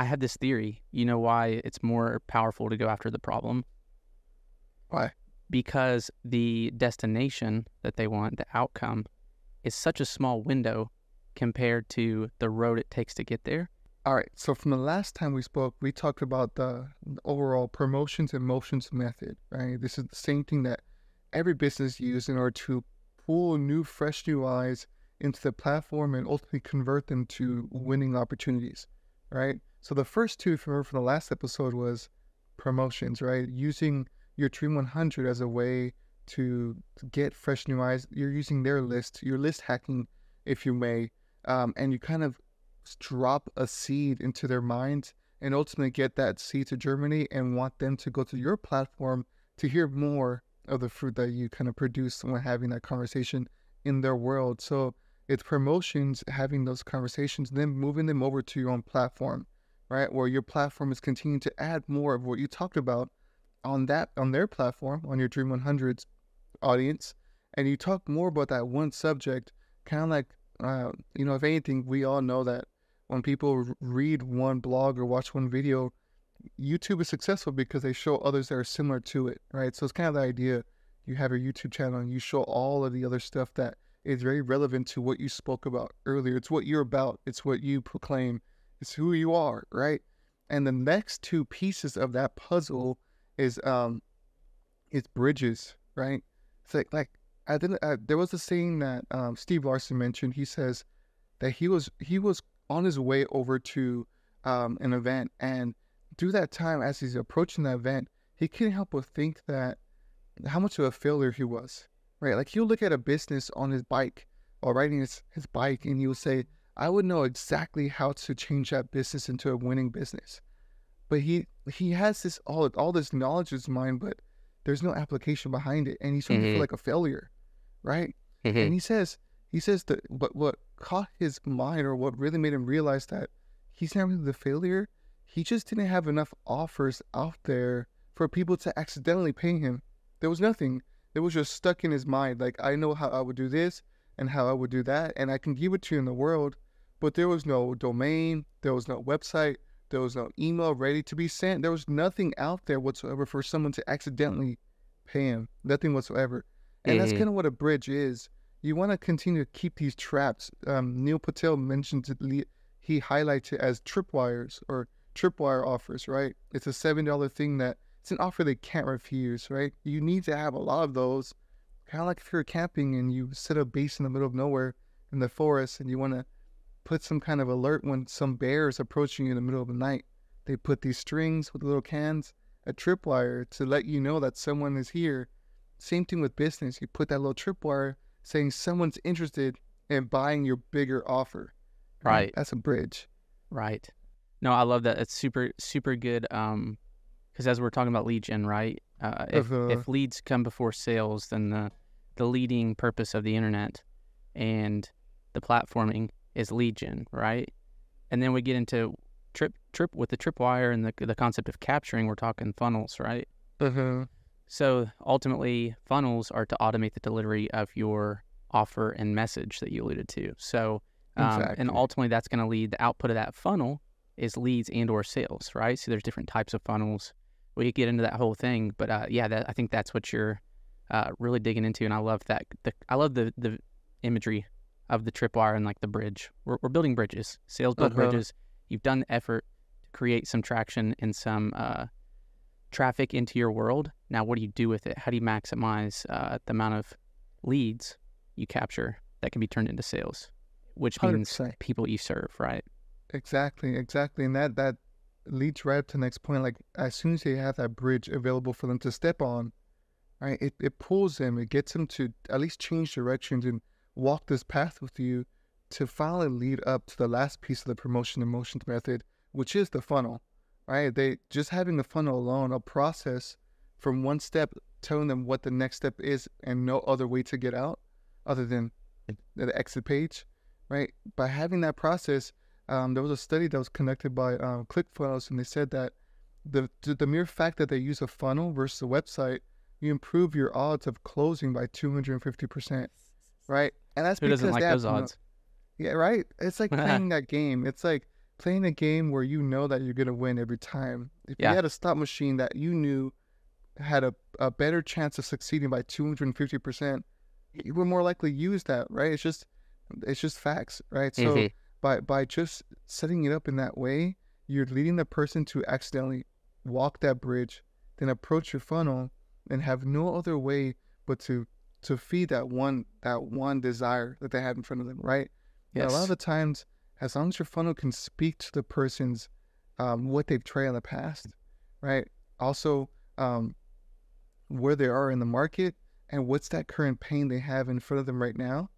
I have this theory. You know why it's more powerful to go after the problem? Why? Because the destination that they want, the outcome, is such a small window compared to the road it takes to get there. All right. So from the last time we spoke, we talked about the overall promotions and motions method, right? This is the same thing that every business uses in order to pull new, fresh new eyes into the platform and ultimately convert them to winning opportunities, right? So the first two, remember from the last episode, was promotions, right? Using your Dream 100 as a way to get fresh new eyes. You're using their list, your list hacking, if you may, um, and you kind of drop a seed into their minds and ultimately get that seed to germinate and want them to go to your platform to hear more of the fruit that you kind of produce when having that conversation in their world. So it's promotions, having those conversations, then moving them over to your own platform, right? Where your platform is continuing to add more of what you talked about on that on their platform, on your Dream 100's audience, and you talk more about that one subject, kind of like uh, you know, if anything, we all know that when people read one blog or watch one video, YouTube is successful because they show others that are similar to it, right? So it's kind of the idea you have your YouTube channel and you show all of the other stuff that is very relevant to what you spoke about earlier. It's what you're about, it's what you proclaim, it's who you are, right? And the next two pieces of that puzzle is um it's bridges, right? It's like like I didn't there was a saying that um, Steve Larsen mentioned. He says that he was he was on his way over to um, an event and through that time, as he's approaching the event, he couldn't help but think that how much of a failure he was, right? Like he'll look at a business on his bike or riding his, his bike and he'll say, I would know exactly how to change that business into a winning business. But he he has this all all this knowledge in his mind, but there's no application behind it. And he's starting mm-hmm. to feel like a failure, right? Mm-hmm. And he says, he says that but what caught his mind or what really made him realize that he's not really the failure he just didn't have enough offers out there for people to accidentally pay him. There was nothing. It was just stuck in his mind. Like, I know how I would do this and how I would do that, and I can give it to you in the world, but there was no domain, there was no website, there was no email ready to be sent. There was nothing out there whatsoever for someone to accidentally pay him. Nothing whatsoever. And mm-hmm. that's kind of what a bridge is. You want to continue to keep these traps. Um, Neil Patel mentioned it, he highlights it as tripwires or tripwire offers, right? It's a $7 thing that it's an offer they can't refuse, right? You need to have a lot of those. Kind of like if you're camping and you set a base in the middle of nowhere in the forest and you want to put some kind of alert when some bear is approaching you in the middle of the night. They put these strings with little cans, a tripwire to let you know that someone is here. Same thing with business. You put that little tripwire saying someone's interested in buying your bigger offer. Right. That's a bridge. Right. No, I love that. It's super super good. Um, because as we're talking about lead gen, right? Uh, if uh-huh. if leads come before sales, then the the leading purpose of the internet and the platforming is lead gen, right? And then we get into trip trip with the tripwire and the the concept of capturing. We're talking funnels, right? Uh-huh. So ultimately, funnels are to automate the delivery of your offer and message that you alluded to. So, um, exactly. and ultimately, that's going to lead the output of that funnel is leads and or sales, right? So there's different types of funnels. We could get into that whole thing, but uh, yeah, that, I think that's what you're uh, really digging into, and I love that. The, I love the the imagery of the tripwire and like the bridge. We're, we're building bridges, sales build uh-huh. bridges. You've done the effort to create some traction and some uh, traffic into your world. Now, what do you do with it? How do you maximize uh, the amount of leads you capture that can be turned into sales, which means 100%. people you serve, right? Exactly, exactly. And that that leads right up to the next point. Like as soon as they have that bridge available for them to step on, right, it, it pulls them, it gets them to at least change directions and walk this path with you to finally lead up to the last piece of the promotion and motions method, which is the funnel. Right? They just having the funnel alone, a process from one step telling them what the next step is and no other way to get out other than the exit page. Right? By having that process, um, there was a study that was conducted by um, ClickFunnels, and they said that the the mere fact that they use a funnel versus a website, you improve your odds of closing by 250 percent, right? And that's Who because doesn't like those odds? Yeah, right. It's like playing that game. It's like playing a game where you know that you're gonna win every time. If yeah. you had a slot machine that you knew had a, a better chance of succeeding by 250 percent, you would more likely use that, right? It's just it's just facts, right? So mm-hmm. by by just setting it up in that way, you're leading the person to accidentally walk that bridge, then approach your funnel and have no other way but to to feed that one that one desire that they have in front of them, right? Yes. a lot of the times, as long as your funnel can speak to the person's um, what they've tried in the past, right? Also, um, where they are in the market and what's that current pain they have in front of them right now.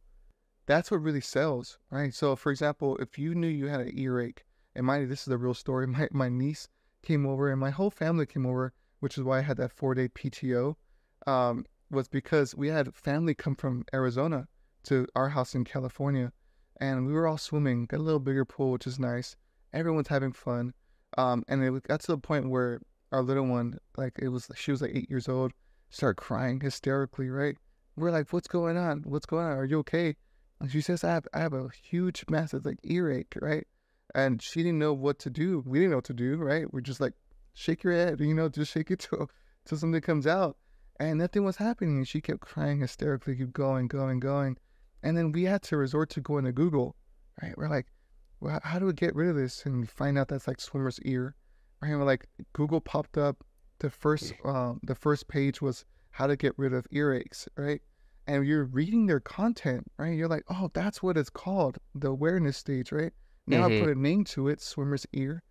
That's what really sells, right? So, for example, if you knew you had an earache, and mind you, this is a real story. My my niece came over, and my whole family came over, which is why I had that four day PTO. Um, was because we had family come from Arizona to our house in California, and we were all swimming. Got a little bigger pool, which is nice. Everyone's having fun, um, and it got to the point where our little one, like it was, she was like eight years old, started crying hysterically. Right? We're like, "What's going on? What's going on? Are you okay?" And she says, "I have, I have a huge, massive like earache, right?" And she didn't know what to do. We didn't know what to do, right? We're just like, shake your head, you know, just shake it till till something comes out and nothing was happening. And she kept crying hysterically, keep going, going, going. And then we had to resort to going to Google, right? We're like, well, how do we get rid of this? And find out that's like swimmer's ear, right? And we're like, Google popped up. The first, um, the first page was how to get rid of earaches, right? And you're reading their content, right? You're like, oh, that's what it's called, the awareness stage, right? Now mm-hmm. I put a name to it, swimmer's ear,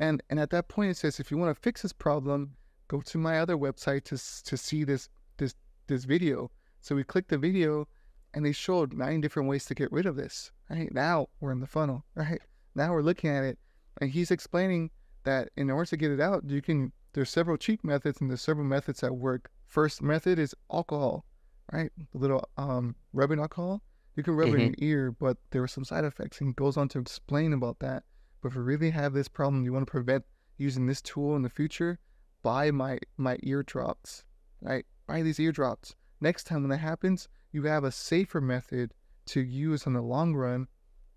and and at that point it says, if you want to fix this problem, go to my other website to to see this this this video. So we clicked the video, and they showed nine different ways to get rid of this. Right now we're in the funnel. Right now we're looking at it, and he's explaining that in order to get it out, you can. There's several cheap methods, and there's several methods that work. First method is alcohol, right? The little um, rubbing alcohol. You can rub mm-hmm. it in mm-hmm. your ear, but there are some side effects, and he goes on to explain about that. But if you really have this problem, you want to prevent using this tool in the future, buy my my eardrops, right? Buy these eardrops. Next time when that happens, you have a safer method to use in the long run,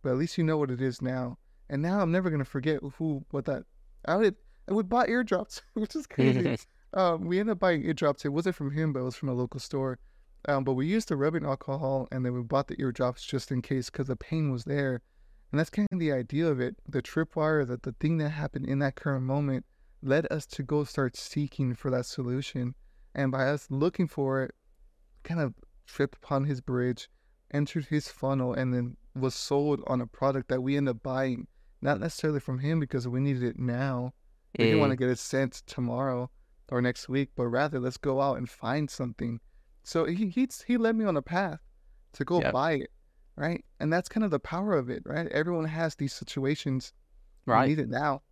but at least you know what it is now. And now I'm never gonna forget who what that I would I would buy eardrops, which is crazy. um, we ended up buying eardrops. It wasn't from him, but it was from a local store. Um, but we used the rubbing alcohol, and then we bought the eardrops just in case because the pain was there. And that's kind of the idea of it. The tripwire, that the thing that happened in that current moment led us to go start seeking for that solution. And by us looking for it, kind of tripped upon his bridge, entered his funnel, and then was sold on a product that we end up buying, not necessarily from him because we needed it now. We didn't want to get it sent tomorrow or next week, but rather let's go out and find something. So he he, he led me on a path to go yep. buy it, right? And that's kind of the power of it, right? Everyone has these situations. Right. You need it now.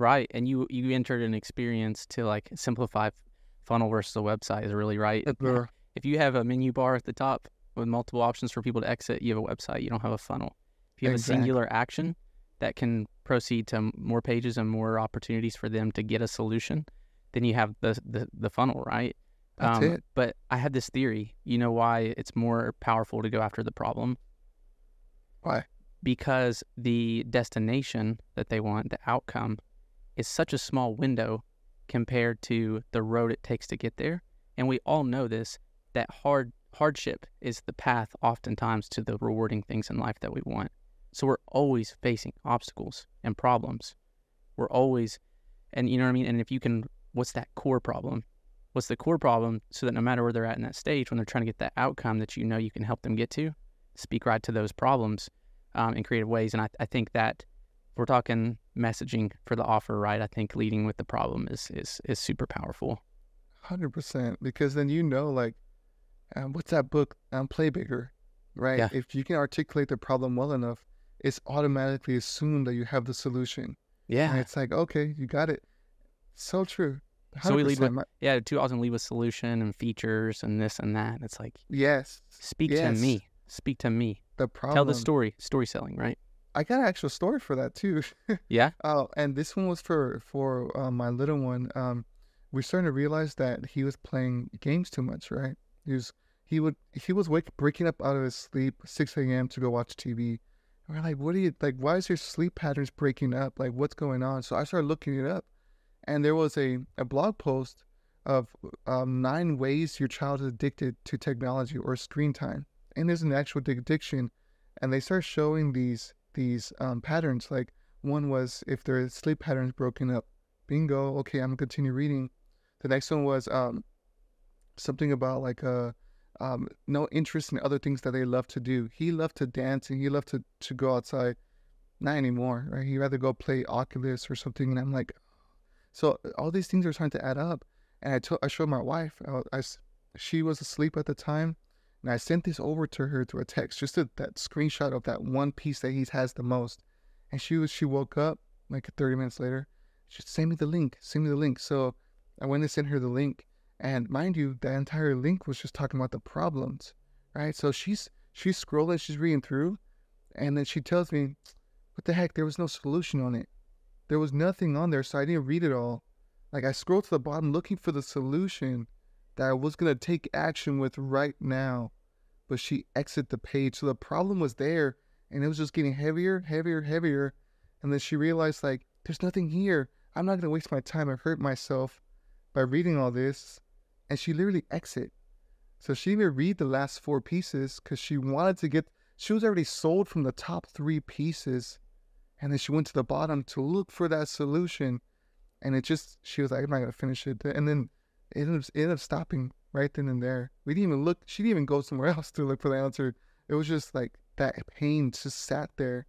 Right. And you you entered an experience to like simplify funnel versus a website is really right. Sure. If you have a menu bar at the top with multiple options for people to exit, you have a website. You don't have a funnel. If you have exactly. a singular action that can proceed to more pages and more opportunities for them to get a solution, then you have the the, the funnel, right? That's um, it. But I had this theory. You know why it's more powerful to go after the problem? Why? Because the destination that they want, the outcome, is such a small window compared to the road it takes to get there. And we all know this that hard hardship is the path oftentimes to the rewarding things in life that we want. So we're always facing obstacles and problems. We're always and you know what I mean? And if you can what's that core problem? What's the core problem so that no matter where they're at in that stage, when they're trying to get that outcome that you know you can help them get to, speak right to those problems um, in creative ways. And I, I think that we're talking messaging for the offer, right? I think leading with the problem is is is super powerful. Hundred percent, because then you know, like, um, what's that book? Um, Play Bigger, right? Yeah. If you can articulate the problem well enough, it's automatically assumed that you have the solution. Yeah, and it's like, okay, you got it. So true. 100%. So we lead with yeah, too often lead with solution and features and this and that. It's like yes, speak yes. to me, speak to me. The problem. Tell the story. Story selling, right? I got an actual story for that too. yeah. Oh, and this one was for for uh, my little one. Um, we started to realize that he was playing games too much. Right? He was he would he was wake, breaking up out of his sleep 6 a.m. to go watch TV. And we're like, what are you like? Why is your sleep patterns breaking up? Like, what's going on? So I started looking it up, and there was a, a blog post of um, nine ways your child is addicted to technology or screen time, and there's an actual addiction, and they start showing these these um, patterns. Like one was if their sleep patterns broken up, bingo. Okay, I'm gonna continue reading. The next one was um, something about like uh, um, no interest in other things that they love to do. He loved to dance and he loved to, to go outside. Not anymore, right? He'd rather go play Oculus or something. And I'm like, so all these things are starting to add up. And I, told, I showed my wife, I, I, she was asleep at the time. And I sent this over to her through a text, just a, that screenshot of that one piece that he has the most. And she was, she woke up like 30 minutes later. She send me the link, send me the link. So I went and sent her the link and mind you, the entire link was just talking about the problems, right? So she's she's scrolling, she's reading through, and then she tells me, "What the heck? There was no solution on it. There was nothing on there, so I didn't read it all. Like I scrolled to the bottom looking for the solution that I was gonna take action with right now, but she exited the page. So the problem was there, and it was just getting heavier, heavier, heavier. And then she realized like, there's nothing here. I'm not gonna waste my time and hurt myself by reading all this and she literally exit. So she didn't read the last four pieces because she wanted to get. She was already sold from the top three pieces, and then she went to the bottom to look for that solution, and it just she was like, "I'm not gonna finish it," and then it ended up, it ended up stopping right then and there. We didn't even look. She didn't even go somewhere else to look for the answer. It was just like that pain just sat there,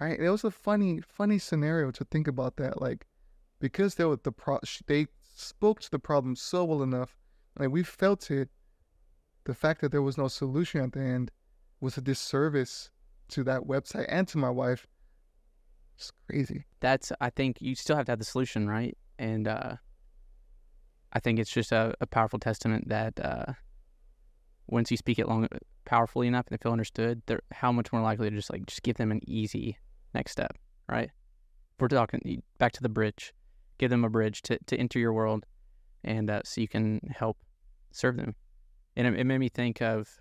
right? It was a funny, funny scenario to think about that, like because they were the pro. They spoke to the problem so well enough like we felt it. The fact that there was no solution at the end was a disservice to that website and to my wife. It's crazy. That's I think you still have to have the solution, right? And uh I think it's just a, a powerful testament that uh once you speak it long powerfully enough and they feel understood, they're how much more likely to just like just give them an easy next step, right? We're talking back to the bridge, give them a bridge to, to enter your world and uh, so you can help serve them. And it, it made me think of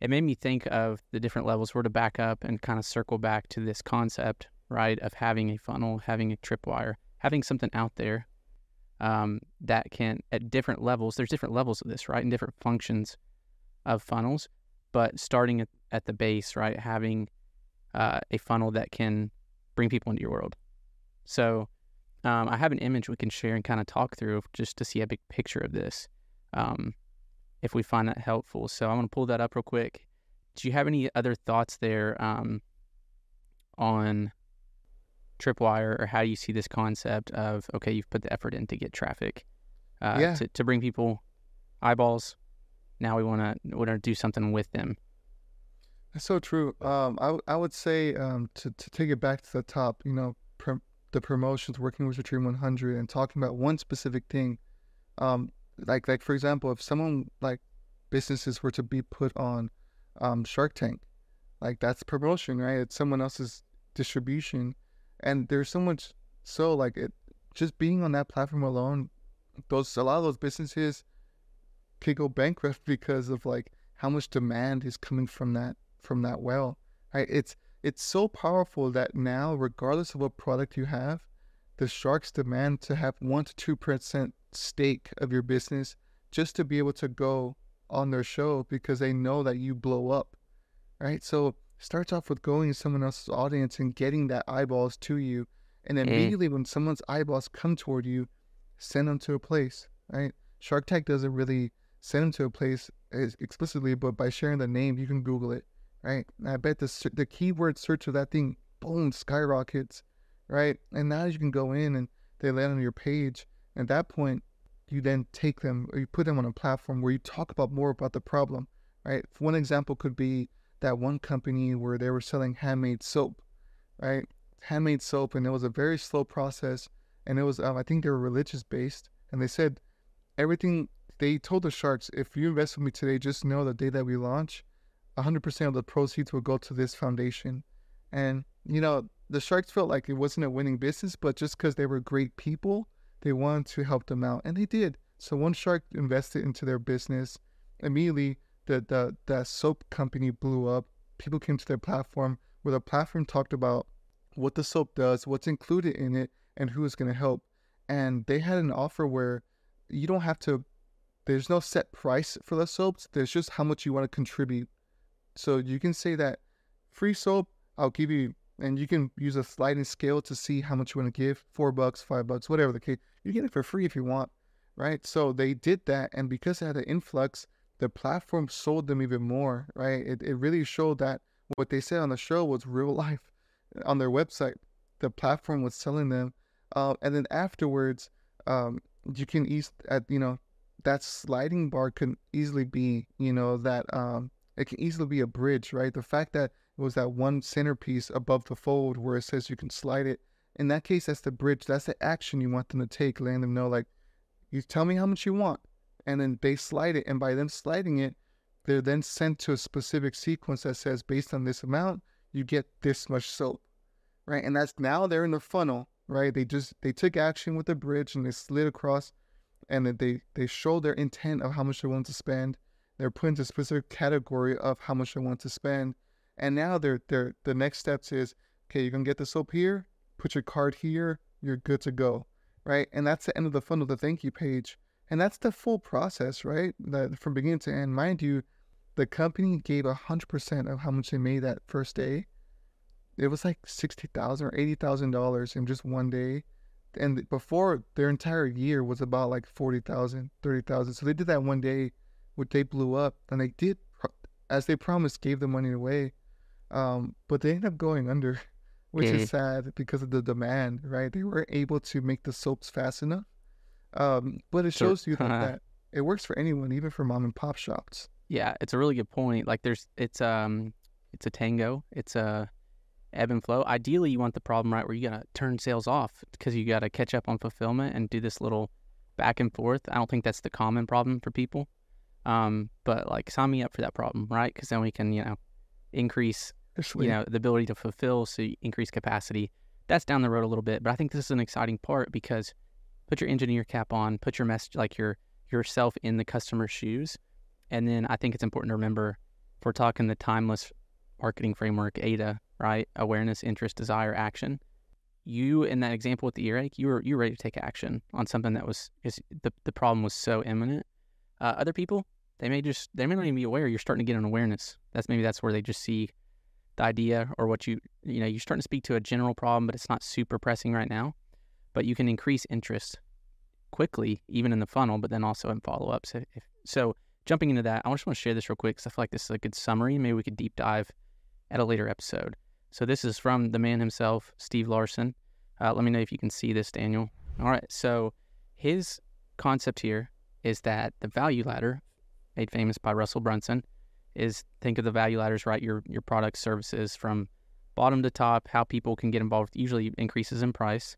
it made me think of the different levels. We're to back up and kind of circle back to this concept, right, of having a funnel, having a tripwire, having something out there um, that can, at different levels, there's different levels of this, right, and different functions of funnels. But starting at, at the base, right, having uh, a funnel that can bring people into your world. So um, I have an image we can share and kind of talk through just to see a big picture of this. Um, if we find that helpful. So I'm going to pull that up real quick. Do you have any other thoughts there um, on Tripwire or how do you see this concept of, okay, you've put the effort in to get traffic, uh, yeah. to, to bring people eyeballs. Now we want to want to do something with them. That's so true. Um, I, I would say um, to, to take it back to the top, you know, pr- the promotions, working with Dream 100 and talking about one specific thing. Um, like like for example, if someone like businesses were to be put on um, Shark Tank, like that's promotion, right? It's someone else's distribution, and there's so much so like it just being on that platform alone. Those a lot of those businesses could go bankrupt because of like how much demand is coming from that from that well. Right? It's it's so powerful that now, regardless of what product you have, the sharks demand to have one to two percent stake of your business just to be able to go on their show because they know that you blow up, right? So starts off with going to someone else's audience and getting that eyeballs to you, and mm. immediately when someone's eyeballs come toward you, send them to a place, right? Shark Tank doesn't really send them to a place explicitly, but by sharing the name, you can Google it, right? And I bet the the keyword search of that thing, boom, skyrockets, right? And now you can go in and they land on your page at that point, you then take them or you put them on a platform where you talk about more about the problem, right? One example could be that one company where they were selling handmade soap, right? Handmade soap, and it was a very slow process. And it was, um, I think they were religious based. And they said everything, they told the sharks, if you invest with me today, just know the day that we launch, 100% of the proceeds will go to this foundation. And, you know, the sharks felt like it wasn't a winning business, but just because they were great people, they wanted to help them out, and they did. So one shark invested into their business. Immediately, the the the soap company blew up. People came to their platform, where the platform talked about what the soap does, what's included in it, and who is going to help. And they had an offer where you don't have to, there's no set price for the soaps. There's just how much you want to contribute. So you can say that free soap, I'll give you, and you can use a sliding scale to see how much you want to give four bucks, five bucks, whatever the case. You get it for free if you want, right? So they did that. And because they had an influx, the platform sold them even more, right? It, it really showed that what they said on the show was real life on their website. The platform was selling them. Uh, and then afterwards, um, you can ease at, you know, that sliding bar can easily be, you know, that um, it can easily be a bridge, right? The fact that it was that one centerpiece above the fold where it says you can slide it. In that case, that's the bridge. That's the action you want them to take, letting them know, like, you tell me how much you want and then they slide it. And by them sliding it, they're then sent to a specific sequence that says, based on this amount, you get this much soap, right? And that's now they're in the funnel, right? They just they took action with the bridge and they slid across, and then they they show their intent of how much they want to spend. They're put into a specific category of how much they want to spend, and now they're they're the next steps is okay, you're gonna get the soap here, put your card here, you're good to go, right? And that's the end of the funnel, the thank you page. And that's the full process, right? That from beginning to end. Mind you, the company gave hundred percent of how much they made that first day. It was like 60,000 or eighty thousand dollars in just one day. And before their entire year was about like 40,000, 30,000. So they did that one day, which they blew up. And they did, as they promised, gave the money away. Um, but they ended up going under, which mm. is sad because of the demand, right? They weren't able to make the soaps fast enough. Um, but it shows you that, that it works for anyone, even for mom and pop shops. Yeah, it's a really good point. Like there's it's um it's a tango. It's a ebb and flow. Ideally, you want the problem right where you gotta turn sales off because you gotta catch up on fulfillment and do this little back and forth. I don't think that's the common problem for people. Um, but like sign me up for that problem, right? Because then we can you know increase you know the ability to fulfill, so increase capacity. That's down the road a little bit, but I think this is an exciting part because put your engineer cap on, put your message like your yourself in the customer's shoes. And then I think it's important to remember if we're talking the timeless marketing framework, AIDA, right? Awareness, interest, desire, action. You in that example with the earache, you were you were ready to take action on something that was the the problem was so imminent. Uh, other people, they may just they may not even be aware you're starting to get an awareness. That's maybe that's where they just see the idea or what you you know you're starting to speak to a general problem, but it's not super pressing right now but you can increase interest quickly, even in the funnel, but then also in follow ups. So, jumping into that, I just want to share this real quick because I feel like this is a good summary. Maybe we could deep dive at a later episode. So, this is from the man himself, Steve Larsen. Uh, let me know if you can see this, Daniel. All right. So, his concept here is that the value ladder, made famous by Russell Brunson, is think of the value ladders, right? Your your product services from bottom to top, how people can get involved usually increases in price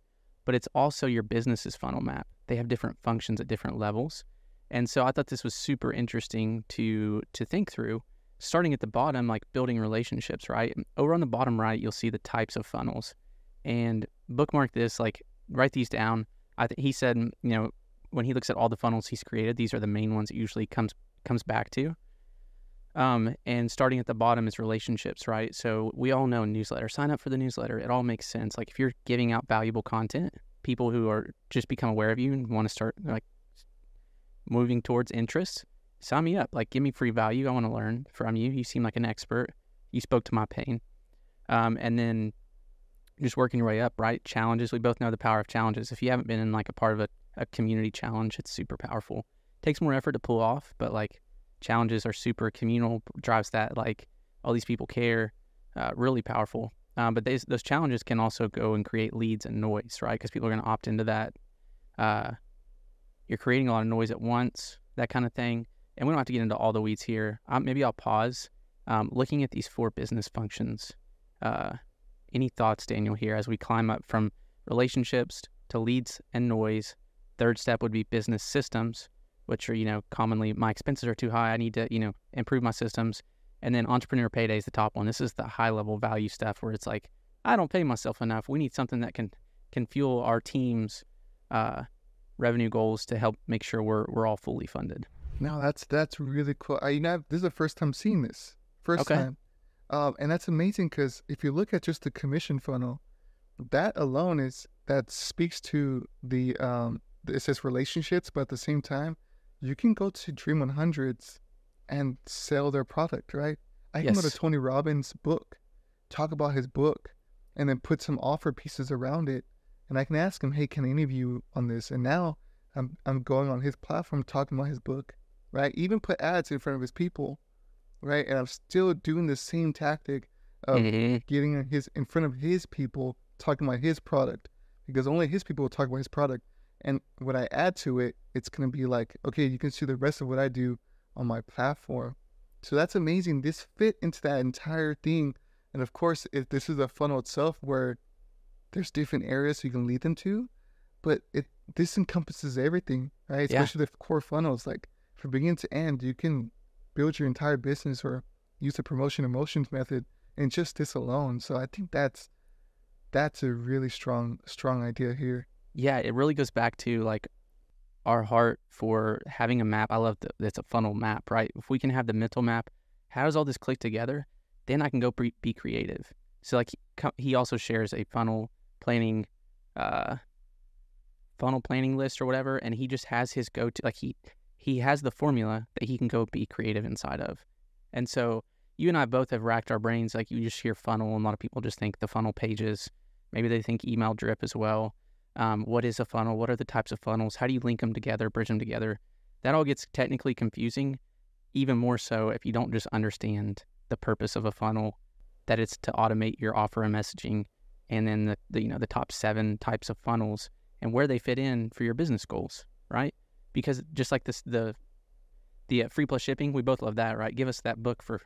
but it's also your business's funnel map. They have different functions at different levels. And so I thought this was super interesting to to think through. Starting at the bottom, like building relationships, right? Over on the bottom right, you'll see the types of funnels. And bookmark this, like write these down. I think he said, you know, when he looks at all the funnels he's created, these are the main ones it usually comes comes back to. Um, and starting at the bottom is relationships, right? So we all know newsletter. Sign up for the newsletter. It all makes sense. Like if you're giving out valuable content, people who are just become aware of you and want to start like moving towards interests, sign me up. Like give me free value. I want to learn from you. You seem like an expert. You spoke to my pain. Um, and then just working your way up, right? Challenges. We both know the power of challenges. If you haven't been in like a part of a, a community challenge, it's super powerful. It takes more effort to pull off, but like challenges are super communal, drives that like all these people care, uh, really powerful. Um, but those those challenges can also go and create leads and noise, right? Because people are going to opt into that. Uh, you're creating a lot of noise at once, that kind of thing. And we don't have to get into all the weeds here. Um, maybe I'll pause. Um, looking at these four business functions, uh, any thoughts, Daniel, here as we climb up from relationships to leads and noise? Third step would be business systems which are, you know, commonly my expenses are too high. I need to, you know, improve my systems. And then entrepreneur payday is the top one. This is the high level value stuff where it's like, I don't pay myself enough. We need something that can can fuel our team's uh, revenue goals to help make sure we're we're all fully funded. No, that's that's really cool. I you know this is the first time seeing this. First okay. time. Um, and that's amazing because if you look at just the commission funnel, that alone is that speaks to the um, it says relationships, but at the same time, you can go to Dream 100s and sell their product, right? I can go to Tony Robbins' book, talk about his book, and then put some offer pieces around it. And I can ask him, hey, can I interview on this? And now I'm I'm going on his platform talking about his book, right? Even put ads in front of his people, right? And I'm still doing the same tactic of mm-hmm. getting his in front of his people talking about his product because only his people will talk about his product. And what I add to it, it's gonna be like, okay, you can see the rest of what I do on my platform. So that's amazing. This fit into that entire thing. And of course, if this is a funnel itself where there's different areas you can lead them to, but it this encompasses everything, right? Especially yeah. the core funnels. Like from beginning to end, you can build your entire business or use the promotion emotions method and just this alone. So I think that's that's a really strong strong idea here. Yeah, it really goes back to like our heart for having a map. I love that it's a funnel map, right? If we can have the mental map, how does all this click together? Then I can go be creative. So like he also shares a funnel planning, uh, funnel planning list or whatever, and he just has his go to like he he has the formula that he can go be creative inside of. And so you and I both have racked our brains. Like you just hear funnel, and a lot of people just think the funnel pages. Maybe they think email drip as well. Um, what is a funnel? What are the types of funnels? How do you link them together, bridge them together? That all gets technically confusing, even more so if you don't just understand the purpose of a funnel, that it's to automate your offer and messaging, and then the, the you know the top seven types of funnels and where they fit in for your business goals, right? Because just like this, the the uh, free plus shipping, we both love that, right? Give us that book for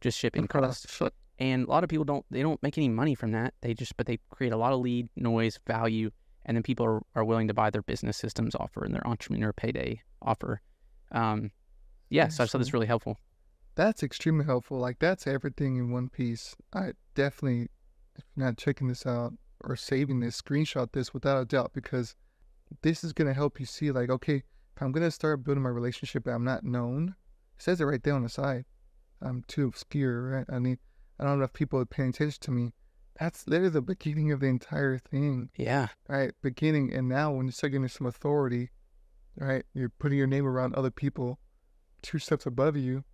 just shipping costs. And a lot of people don't they don't make any money from that. They just but they create a lot of lead, noise, value, and then people are, are willing to buy their business systems offer and their entrepreneur payday offer. Um, yeah, so I saw this really helpful. That's extremely helpful. Like that's everything in one piece. I definitely, if not checking this out or saving this, screenshot this without a doubt because this is gonna help you see like, okay, if I'm gonna start building my relationship, but I'm not known. It says it right there on the side. I'm too obscure, right? I mean, I don't know if people are paying attention to me that's literally the beginning of the entire thing. Yeah. Right. Beginning. And now when you start getting some authority, right, you're putting your name around other people two steps above you.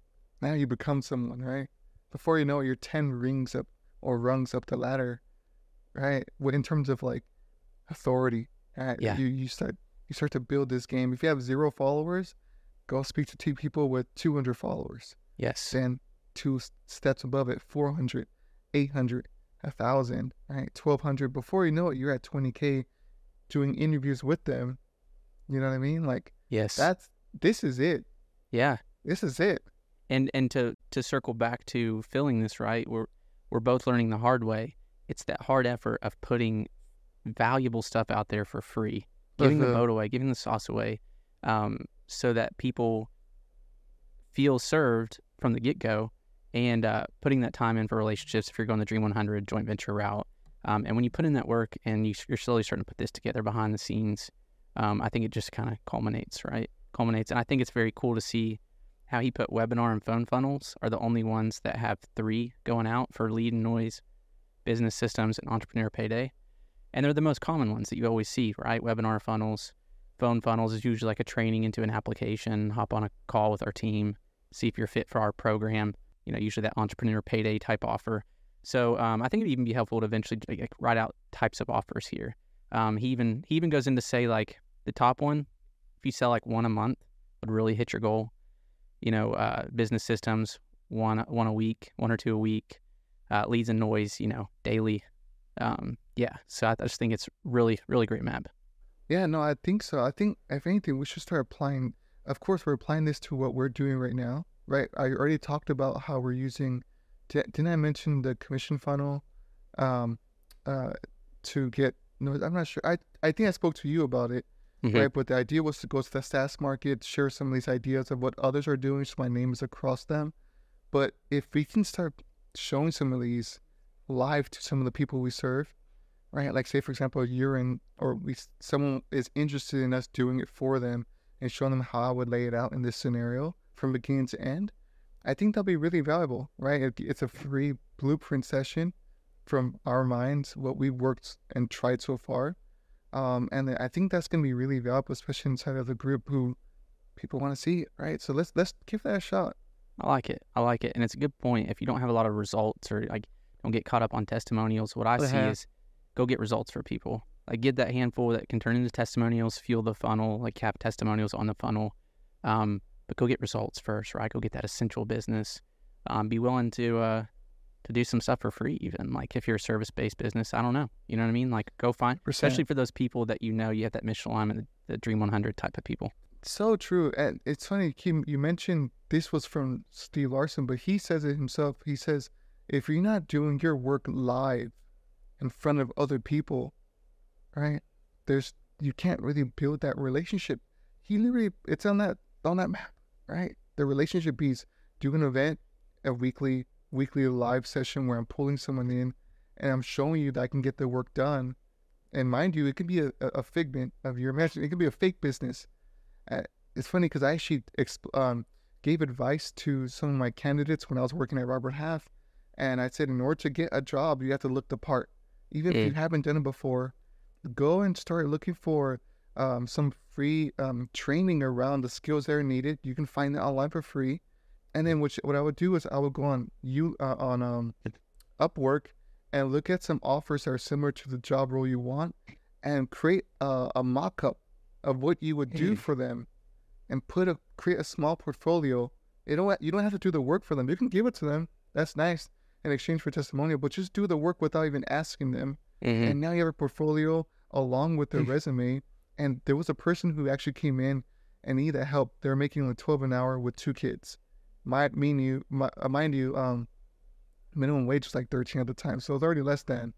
Now you become someone, right? Before you know it, you're 10 rings up or rungs up the ladder, right? In terms of like authority, right? Yeah. You, you start, you start to build this game. If you have zero followers, go speak to two people with 200 followers. Yes. Then two steps above it, 400, 800, a thousand, right? Twelve hundred. Before you know it, you're at twenty k, doing interviews with them. You know what I mean? Like, yes, that's this is it. Yeah, this is it. And and to to circle back to filling this right, we're we're both learning the hard way. It's that hard effort of putting valuable stuff out there for free, giving uh-huh. the boat away, giving the sauce away, um, so that people feel served from the get go and uh, putting that time in for relationships if you're going the Dream 100 joint venture route. Um, and when you put in that work and you, are slowly starting to put this together behind the scenes, um, I think it just kind of culminates, right? Culminates. And I think it's very cool to see how he put webinar and phone funnels are the only ones that have three going out for lead and noise, business systems, and entrepreneur payday. And they're the most common ones that you always see, right? Webinar funnels, phone funnels is usually like a training into an application, hop on a call with our team, see if you're fit for our program you know, usually that entrepreneur payday type offer. So um, I think it'd even be helpful to eventually like, write out types of offers here. Um, he even he even goes in to say like the top one, if you sell like one a month, would really hit your goal. You know, uh, business systems one one a week, one or two a week, uh, leads and noise, you know, daily. Um, yeah, so I, I just think it's really really great map. Yeah, no, I think so. I think if anything, we should start applying. Of course, we're applying this to what we're doing right now, right? I already talked about how we're using. Didn't I mention the commission funnel um, uh, to get? No, I'm not sure. I I think I spoke to you about it, mm-hmm. right? But the idea was to go to the SaaS market, share some of these ideas of what others are doing, so my name is across them. But if we can start showing some of these live to some of the people we serve, right? Like say for example, you're in, or we someone is interested in us doing it for them and showing them how I would lay it out in this scenario from beginning to end, I think that'll be really valuable, right? It's a free blueprint session from our minds, what we've worked and tried so far. Um, and I think that's going to be really valuable, especially inside of the group who people want to see, right? So let's let's give that a shot. I like it. I like it, and it's a good point. If you don't have a lot of results or like don't get caught up on testimonials, what I see is go get results for people. Like get that handful that can turn into testimonials, fuel the funnel, like have testimonials on the funnel. Um, but go get results first, right? Go get that essential business. Um, be willing to uh, to do some stuff for free, even like if you're a service based business. I don't know, you know what I mean? Like go find, especially for those people that you know you have that mission alignment, the Dream 100 type of people. So true, and it's funny. Kim, you mentioned this was from Steve Larsen, but he says it himself. He says, if you're not doing your work live in front of other people, right? There's you can't really build that relationship. He literally, it's on that on that map, right? The relationship piece. Do an event, a weekly weekly live session where I'm pulling someone in, and I'm showing you that I can get the work done. And mind you, it could be a, a figment of your imagination. It could be a fake business uh, it's funny because I actually um, gave advice to some of my candidates when I was working at Robert Half, and I said, in order to get a job, you have to look the part. Even mm. if you haven't done it before, go and start looking for um, some free um, training around the skills that are needed. You can find that online for free. And then which, what I would do is I would go on you uh, on um, Upwork and look at some offers that are similar to the job role you want, and create a, a mock-up of what you would do for them and put a create a small portfolio. You don't you don't have to do the work for them. You can give it to them. That's nice in exchange for testimonial, but just do the work without even asking them. Mm-hmm. And now you have a portfolio along with their mm. resume. And there was a person who actually came in and needed help. They were making like twelve an hour with two kids. My, mean you, my, uh, mind you, um, minimum wage was like thirteen at the time, so it was already less than.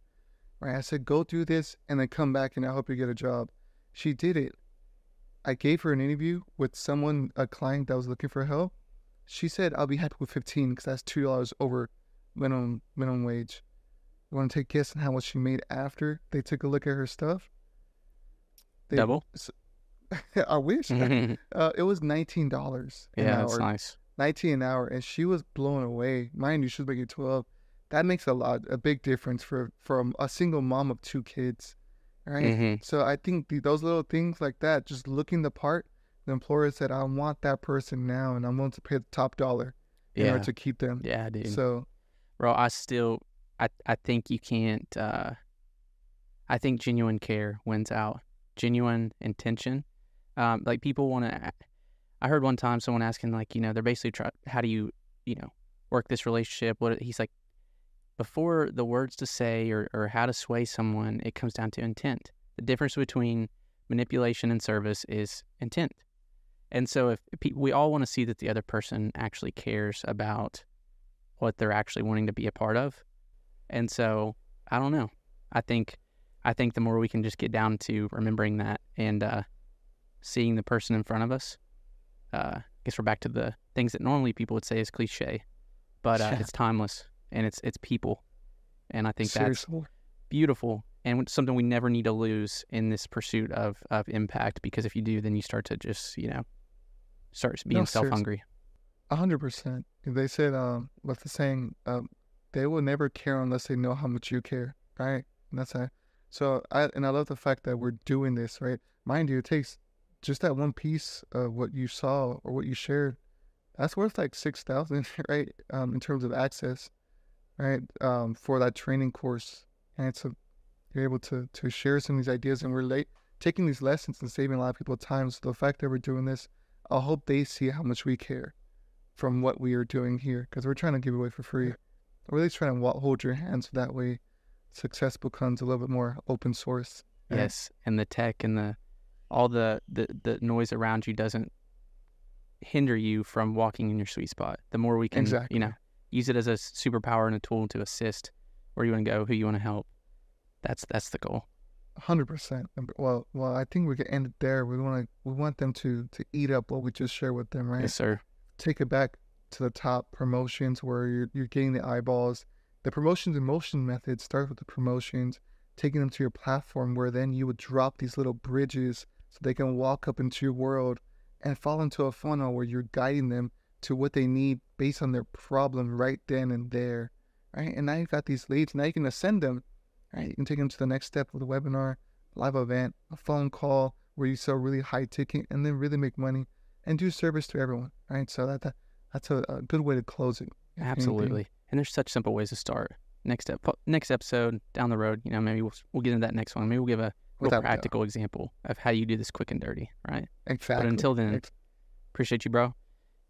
Right? I said, go do this and then come back and I hope you get a job. She did it I gave her an interview with someone, a client that was looking for help. She said, I'll be happy with 15 because that's $2 over minimum minimum wage. You want to take a guess on how much she made after they took a look at her stuff? They, Double? I wish. uh, it was $19 Yeah, that's nice. 19 an hour. And she was blown away. Mind you, she was making 12 That makes a lot, a big difference for, for a single mom of two kids right? Mm-hmm. So I think the, those little things like that, just looking the part, the employer said, I want that person now and I'm willing to pay the top dollar in yeah. order to keep them. Yeah, dude. So, bro, I still, I, I think you can't, uh, I think genuine care wins out. Genuine intention. Um, like people want to, I heard one time someone asking, like, you know, they're basically trying, how do you, you know, work this relationship? What he's like, before the words to say or, or how to sway someone, it comes down to intent. The difference between manipulation and service is intent. And so, if we all want to see that the other person actually cares about what they're actually wanting to be a part of, and so I don't know. I think I think the more we can just get down to remembering that and uh, seeing the person in front of us, uh, I guess we're back to the things that normally people would say is cliche, but uh, it's timeless and it's it's people, and I think Seriously? that's beautiful and something we never need to lose in this pursuit of of impact. Because if you do, then you start to just you know start being no, self hungry. A hundred percent. They said, um, what's the saying? Um, they will never care unless they know how much you care, right? And that's it. So I and I love the fact that we're doing this, right? Mind you, it takes just that one piece of what you saw or what you shared. That's worth like six thousand, right? Um, in terms of access right, um, for that training course. And so you're able to to share some of these ideas and relate, taking these lessons and saving a lot of people time. So the fact that we're doing this, I hope they see how much we care from what we are doing here because we're trying to give away for free. or at least trying to hold your hands so that way success becomes a little bit more open source. Right? Yes, and the tech and the all the, the the noise around you doesn't hinder you from walking in your sweet spot. The more we can, exactly. you know, use it as a superpower and a tool to assist where you want to go, who you want to help. That's that's the goal. Hundred percent. Well, well, I think we can end it there. We want to we want them to to eat up what we just shared with them, right? Yes, sir. Take it back to the top promotions where you're you're getting the eyeballs. The promotions and motion method starts with the promotions, taking them to your platform where then you would drop these little bridges so they can walk up into your world and fall into a funnel where you're guiding them to what they need based on their problem right then and there, right? And now you've got these leads. Now you can ascend them, right? You can take them to the next step of the webinar, live event, a phone call where you sell really high ticket and then really make money and do service to everyone, right? So that, that that's a, a good way to close it. Absolutely. And there's such simple ways to start. Next step, next episode down the road, you know, maybe we'll, we'll get into that next one. Maybe we'll give a real Without practical doubt. example of how you do this quick and dirty, right? Exactly. But until then, appreciate you, bro,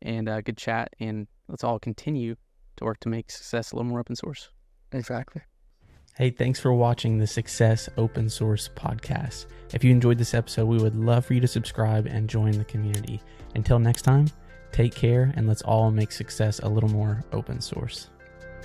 and uh, good chat. And let's all continue to work to make success a little more open source. Exactly. Hey, thanks for watching the Success Open Source podcast. If you enjoyed this episode, we would love for you to subscribe and join the community. Until next time, take care and let's all make success a little more open source.